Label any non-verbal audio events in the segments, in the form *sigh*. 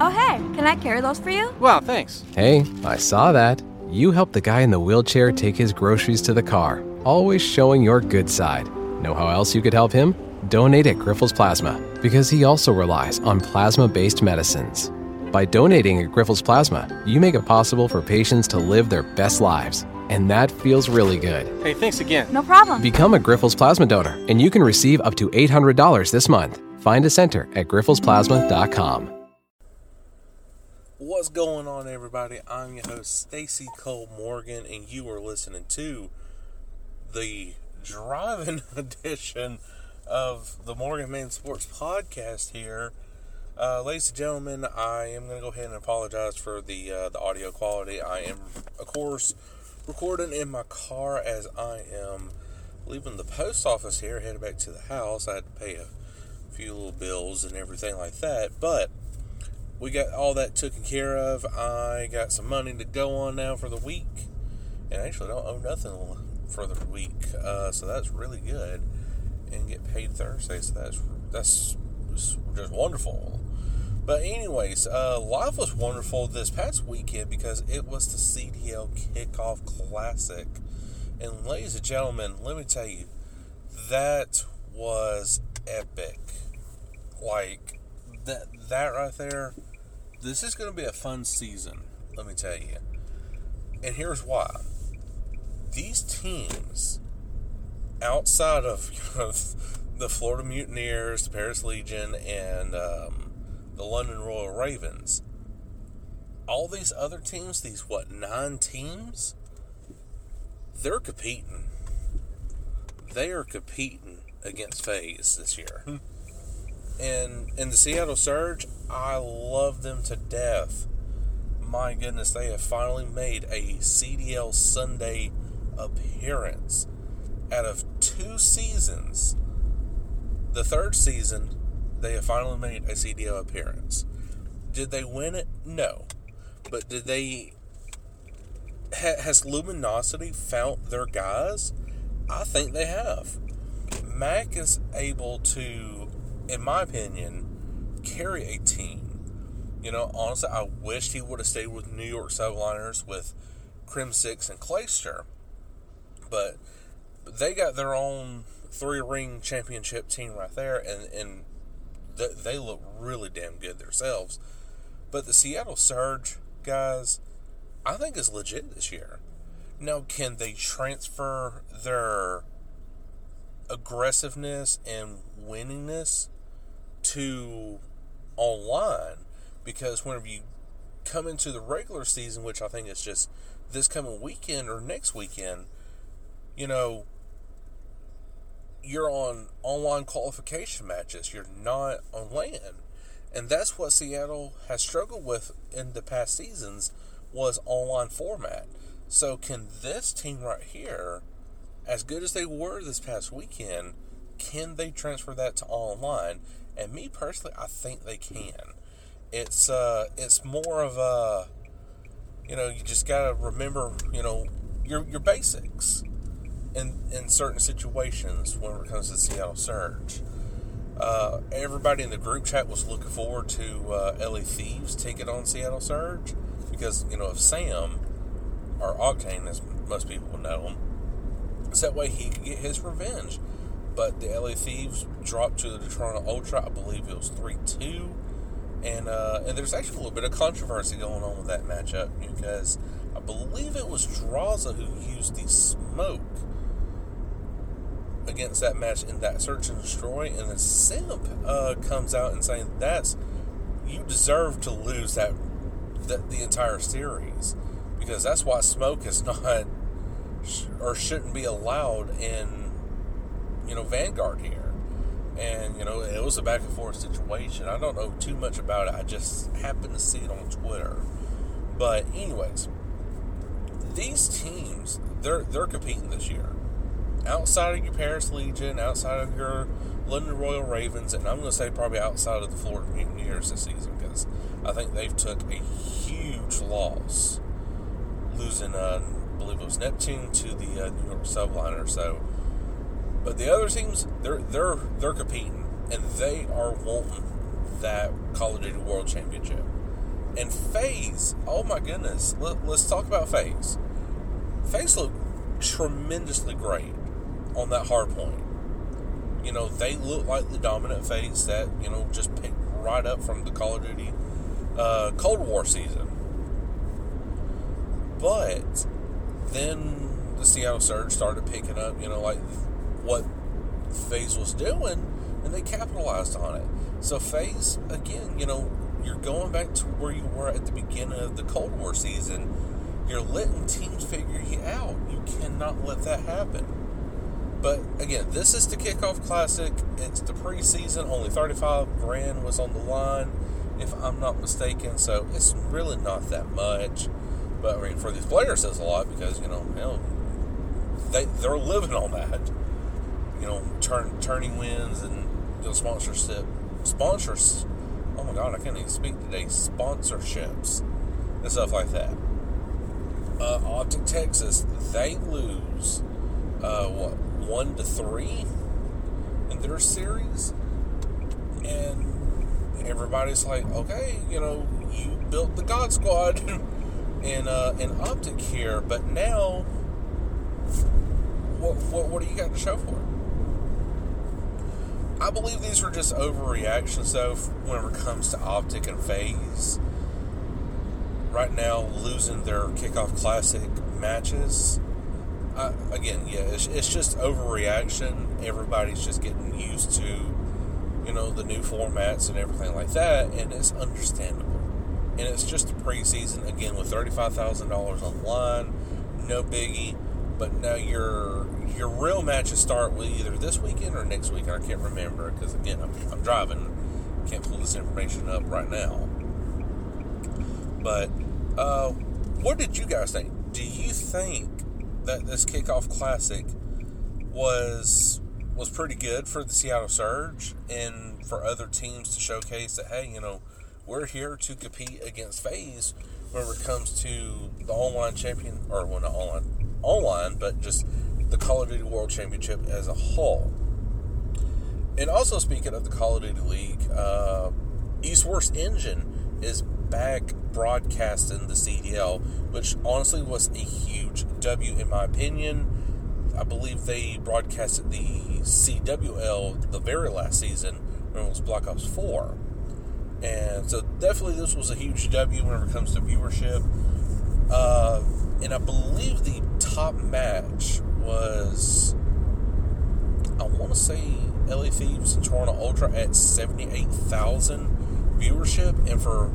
Oh, hey, can I carry those for you? Wow, thanks. Hey, I saw that. You helped the guy in the wheelchair take his groceries to the car, always showing your good side. Know how else you could help him? Donate at Grifols Plasma, because he also relies on plasma based medicines. By donating at Grifols Plasma, you make it possible for patients to live their best lives. And that feels really good. Hey, thanks again. No problem. Become a Grifols Plasma donor, and you can receive up to $800 this month. Find a center at grifolsplasma.com. What's going on, everybody? I'm your host, Stacy Cole Morgan, and you are listening to the driving *laughs* edition of the Morgan Man Sports Podcast here. Uh, ladies and gentlemen, I am going to go ahead and apologize for the uh, the audio quality. I am, of course, recording in my car as I am leaving the post office here, headed back to the house. I had to pay a few little bills and everything like that, but we got all that taken care of. I got some money to go on now for the week, and I actually don't owe nothing for the week, uh, so that's really good. And get paid Thursday, so that's that's just wonderful. But anyways, uh, life was wonderful this past weekend because it was the CDL Kickoff Classic, and ladies and gentlemen, let me tell you, that was epic. Like that that right there this is going to be a fun season, let me tell you. And here's why. These teams, outside of *laughs* you know, the Florida Mutineers, the Paris Legion, and um, the London Royal Ravens, all these other teams, these what, nine teams, they're competing. They are competing against FaZe this year. And in the Seattle Surge, I love them to death. My goodness, they have finally made a CDL Sunday appearance. Out of two seasons, the third season, they have finally made a CDL appearance. Did they win it? No. But did they. Ha, has Luminosity found their guys? I think they have. Mack is able to, in my opinion, carry a team. You know, honestly, I wished he would have stayed with New York Subliners with Crimsix and Clayster. But they got their own three ring championship team right there, and, and th- they look really damn good themselves. But the Seattle Surge, guys, I think is legit this year. Now, can they transfer their aggressiveness and winningness to online? Because whenever you come into the regular season, which I think is just this coming weekend or next weekend, you know, you're on online qualification matches. You're not on land. And that's what Seattle has struggled with in the past seasons was online format. So can this team right here, as good as they were this past weekend, can they transfer that to online? And me personally, I think they can. It's uh it's more of a you know, you just gotta remember, you know, your your basics in in certain situations when it comes to Seattle Surge. Uh, everybody in the group chat was looking forward to uh, LA Thieves taking on Seattle Surge because you know of Sam or Octane, as most people know him, so that way he could get his revenge. But the LA Thieves dropped to the Toronto Ultra, I believe it was three two, and uh, and there's actually a little bit of controversy going on with that matchup because I believe it was Drazah who used the smoke against that match in that search and destroy, and then Simp uh, comes out and saying that's you deserve to lose that, that the entire series because that's why smoke is *laughs* not or shouldn't be allowed in you know Vanguard here. And you know it was a back and forth situation. I don't know too much about it. I just happened to see it on Twitter. But anyways, these teams they're they're competing this year outside of your Paris Legion, outside of your London Royal Ravens, and I'm going to say probably outside of the Florida Mutineers this season because I think they've took a huge loss, losing, uh, I believe it was Neptune to the uh, New York Subliner. So, but the other teams, they're they're they're competing and they are wanting that Call of Duty World Championship. And FaZe, oh my goodness, let, us talk about FaZe. FaZe looked tremendously great on that hard point. You know, they look like the dominant FaZe that, you know, just picked right up from the Call of Duty uh, Cold War season. But then the Seattle Surge started picking up, you know, like what FaZe was doing, and they capitalized on it. So FaZe, again, you know, you're going back to where you were at the beginning of the Cold War season. You're letting teams figure you out. You cannot let that happen. But again, this is the kickoff classic. It's the preseason. Only 35 grand was on the line, if I'm not mistaken. So it's really not that much. But I mean, for these players, it's a lot because you know, hell, they they're living on that. You know, turn turning wins and you know, sponsorship sponsors. Oh my God, I can't even speak today. Sponsorships and stuff like that. Uh, Optic Texas, they lose uh, what one to three in their series, and everybody's like, okay, you know, you built the God Squad *laughs* in uh, in Optic here, but now, what, what what do you got to show for it? I believe these were just overreactions, though, whenever it comes to Optic and FaZe. Right now, losing their kickoff classic matches. I, again, yeah, it's, it's just overreaction. Everybody's just getting used to, you know, the new formats and everything like that, and it's understandable. And it's just a preseason, again, with $35,000 on the line, no biggie but now your your real matches start with either this weekend or next weekend. I can't remember because again I'm, I'm driving, can't pull this information up right now. But uh, what did you guys think? Do you think that this kickoff classic was was pretty good for the Seattle Surge and for other teams to showcase that hey, you know, we're here to compete against FaZe whenever it comes to the online champion or well not online online, but just the Call of Duty World Championship as a whole. And also, speaking of the Call of Duty League, uh, Esports Engine is back broadcasting the CDL, which honestly was a huge W in my opinion. I believe they broadcasted the CWL the very last season when it was Black Ops 4. And so, definitely, this was a huge W whenever it comes to viewership. Uh, and I believe the top match was I want to say LA Thieves and Toronto Ultra at seventy eight thousand viewership, and for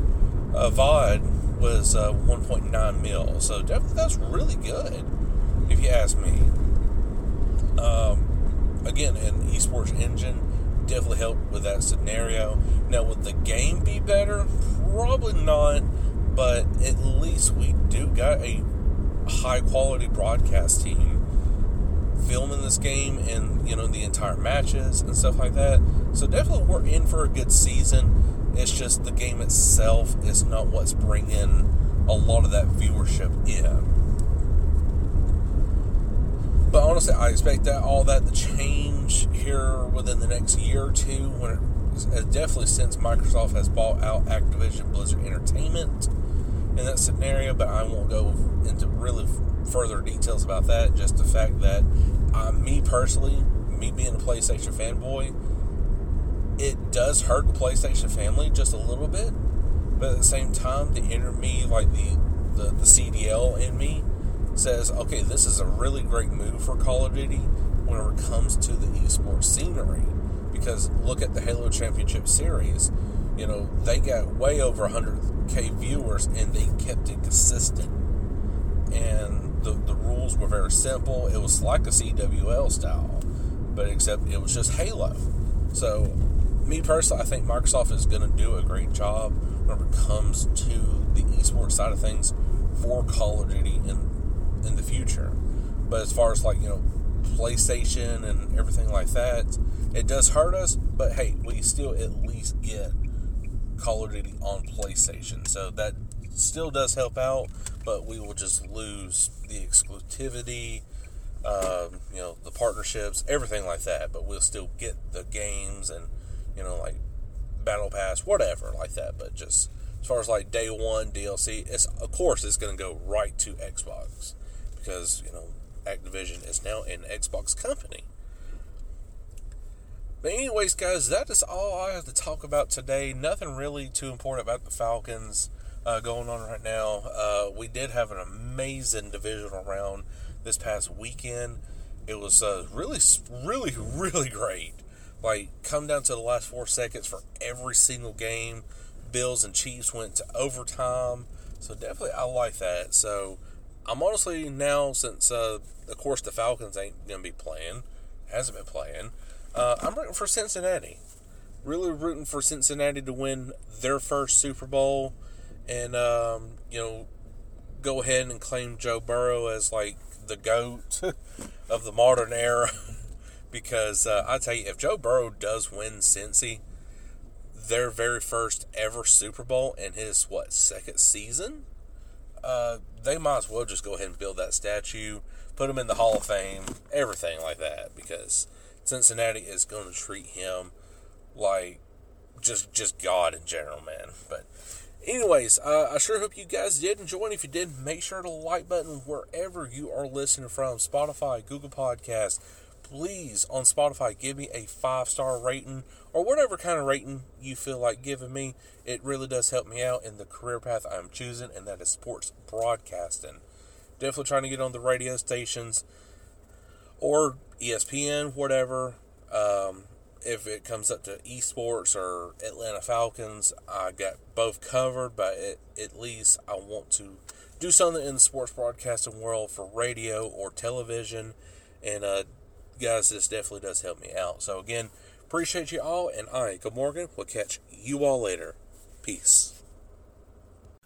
uh, VOD was uh, one point nine mil. So definitely that's really good, if you ask me. Um, again, an esports engine definitely helped with that scenario. Now, would the game be better? Probably not, but at least we do got a high quality broadcast team filming this game and you know the entire matches and stuff like that. So definitely we're in for a good season. It's just the game itself is not what's bringing a lot of that viewership in. But honestly, I expect that all that to change here within the next year or two. When it, definitely since Microsoft has bought out Activision Blizzard Entertainment in that scenario, but I won't go into really further details about that. Just the fact that uh, me personally, me being a PlayStation fanboy, it does hurt the PlayStation family just a little bit, but at the same time, the inner me, like the the, the CDL in me, says, okay, this is a really great move for Call of Duty whenever it comes to the esports scenery. Because look at the Halo Championship Series you know, they got way over 100k viewers and they kept it consistent. And the, the rules were very simple. It was like a CWL style, but except it was just Halo. So, me personally, I think Microsoft is going to do a great job when it comes to the esports side of things for Call of Duty in in the future. But as far as like you know, PlayStation and everything like that, it does hurt us. But hey, we still at least get Call of Duty on PlayStation. So that still does help out, but we will just lose the exclusivity, um, you know, the partnerships, everything like that. But we'll still get the games and, you know, like battle pass, whatever like that. But just as far as like day one DLC, it's of course it's going to go right to Xbox because you know Activision is now an Xbox company. But anyways, guys, that is all I have to talk about today. Nothing really too important about the Falcons uh, going on right now. Uh, we did have an amazing divisional round this past weekend. It was uh, really, really, really great. Like, come down to the last four seconds for every single game. Bills and Chiefs went to overtime. So, definitely, I like that. So, I'm honestly now, since, uh, of course, the Falcons ain't to be playing, hasn't been playing, uh, I'm rooting for Cincinnati. Really rooting for Cincinnati to win their first Super Bowl and, um, you know, go ahead and claim Joe Burrow as, like, the GOAT *laughs* of the modern era. *laughs* because uh, I tell you, if Joe Burrow does win Cincy, their very first ever Super Bowl in his, what, second season? Uh, they might as well just go ahead and build that statue, put him in the Hall of Fame, everything like that, because Cincinnati is going to treat him like just just God in general, man. But anyways, uh, I sure hope you guys did enjoy. And if you did, make sure to like button wherever you are listening from Spotify, Google Podcasts. Please on Spotify, give me a five star rating or whatever kind of rating you feel like giving me. It really does help me out in the career path I'm choosing, and that is sports broadcasting. Definitely trying to get on the radio stations or ESPN, whatever. Um, if it comes up to esports or Atlanta Falcons, I got both covered, but it, at least I want to do something in the sports broadcasting world for radio or television. And, uh, guys, this definitely does help me out. So, again, appreciate you all, and I, Good Morgan, will catch you all later. Peace.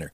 winner.